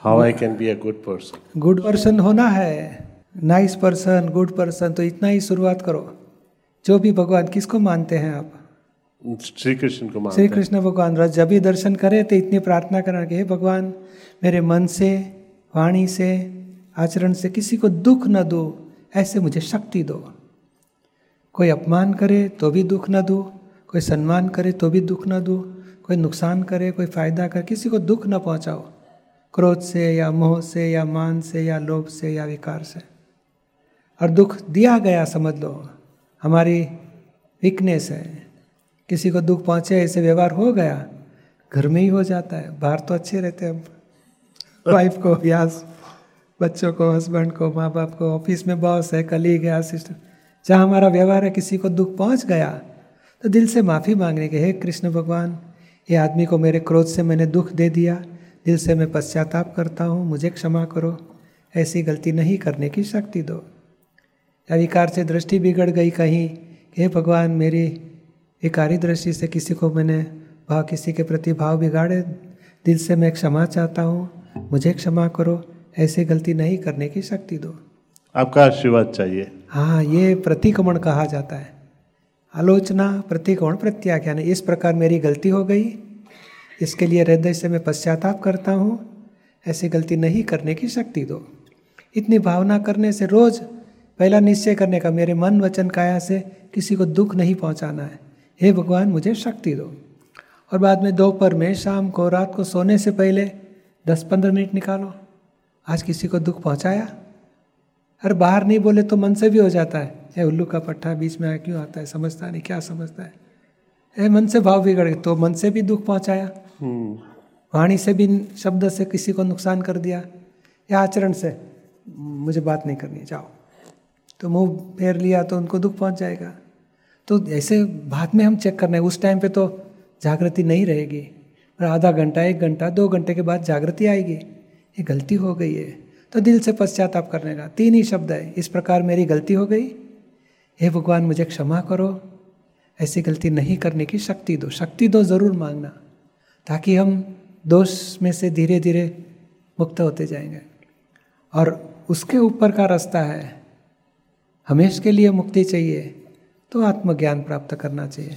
How I can be a good person good person होना है। Nice person good person तो इतना ही शुरुआत करो। जो भी भगवान किसको मानते हैं आप? श्री कृष्ण को मानते श्री कृष्ण भगवान रस जब भी दर्शन करे तो इतनी प्रार्थना करना कि हे भगवान मेरे मन से वाणी से आचरण से किसी को दुख न दो ऐसे मुझे शक्ति दो। कोई अपमान करे तो भी दुख न दो कोई सम्मान करे तो भी दुख न दो कोई नुकसान करे कोई फ़ायदा करे किसी को दुख न पहुंचाओ। क्रोध से या मोह से या मान से या लोभ से या विकार से। और दुख दिया गया समझ लो हमारी वीकनेस है। किसी को दुख पहुँचे ऐसे व्यवहार हो गया घर में ही हो जाता है। बाहर तो अच्छे रहते हैं हम। वाइफ को या बच्चों को हस्बैंड को माँ बाप को ऑफ़िस में बॉस है कलीग है असिस्टेंट जहाँ हमारा व्यवहार है किसी को दुख पहुँच गया तो दिल से माफ़ी मांगने के हे कृष्ण भगवान ये आदमी को मेरे क्रोध से मैंने दुख दे दिया दिल से मैं पश्चाताप करता हूँ मुझे क्षमा करो ऐसी गलती नहीं करने की शक्ति दो। या विकार से दृष्टि बिगड़ गई कहीं हे भगवान मेरी विकारी दृष्टि से किसी को मैंने भाव किसी के प्रति भाव बिगाड़े दिल से मैं क्षमा चाहता हूँ मुझे क्षमा करो ऐसी गलती नहीं करने की शक्ति दो। आपका आशीर्वाद चाहिए। हाँ ये प्रतिक्रमण कहा जाता है। आलोचना प्रतिकोण प्रत्याख्यान इस प्रकार मेरी गलती हो गई। इसके लिए हृदय से मैं पश्चाताप करता हूँ। ऐसी गलती नहीं करने की शक्ति दो। इतनी भावना करने से रोज पहला निश्चय करने का मेरे मन वचन काया से किसी को दुख नहीं पहुँचाना है। हे भगवान, मुझे शक्ति दो। और बाद में दोपहर में, शाम को, रात को सोने से पहले दस पंद्रह मिनट निकालो। आज किसी को दुख पहुँचाया? अरे बाहर नहीं बोले तो मन से भी हो जाता है। ए उल्लू का पट्टा बीच में क्यों आता है? समझता नहीं, क्या समझता है? ए मन से भाव बिगड़ गए तो मन से भी दुख पहुँचाया। वाणी से भी शब्द से किसी को नुकसान कर दिया या आचरण से, मुझे बात नहीं करनी जाओ। तो मुँह फेर लिया तो उनको दुख पहुँच जाएगा। तो ऐसे बाद में हम चेक करना है। उस टाइम पे तो जागृति नहीं रहेगी। और आधा घंटा, एक घंटा, दो घंटे के बाद जागृति आएगी। ये गलती हो गई है। तो दिल से पश्चाताप करने का तीन ही शब्द है। इस प्रकार मेरी गलती हो गई। हे भगवान, मुझे क्षमा करो। ऐसी गलती नहीं करने की शक्ति दो। शक्ति दो ज़रूर मांगना। ताकि हम दोष में से धीरे धीरे मुक्त होते जाएँगे। और उसके ऊपर का रास्ता है, हमेश के लिए मुक्ति चाहिए तो आत्मज्ञान प्राप्त करना चाहिए।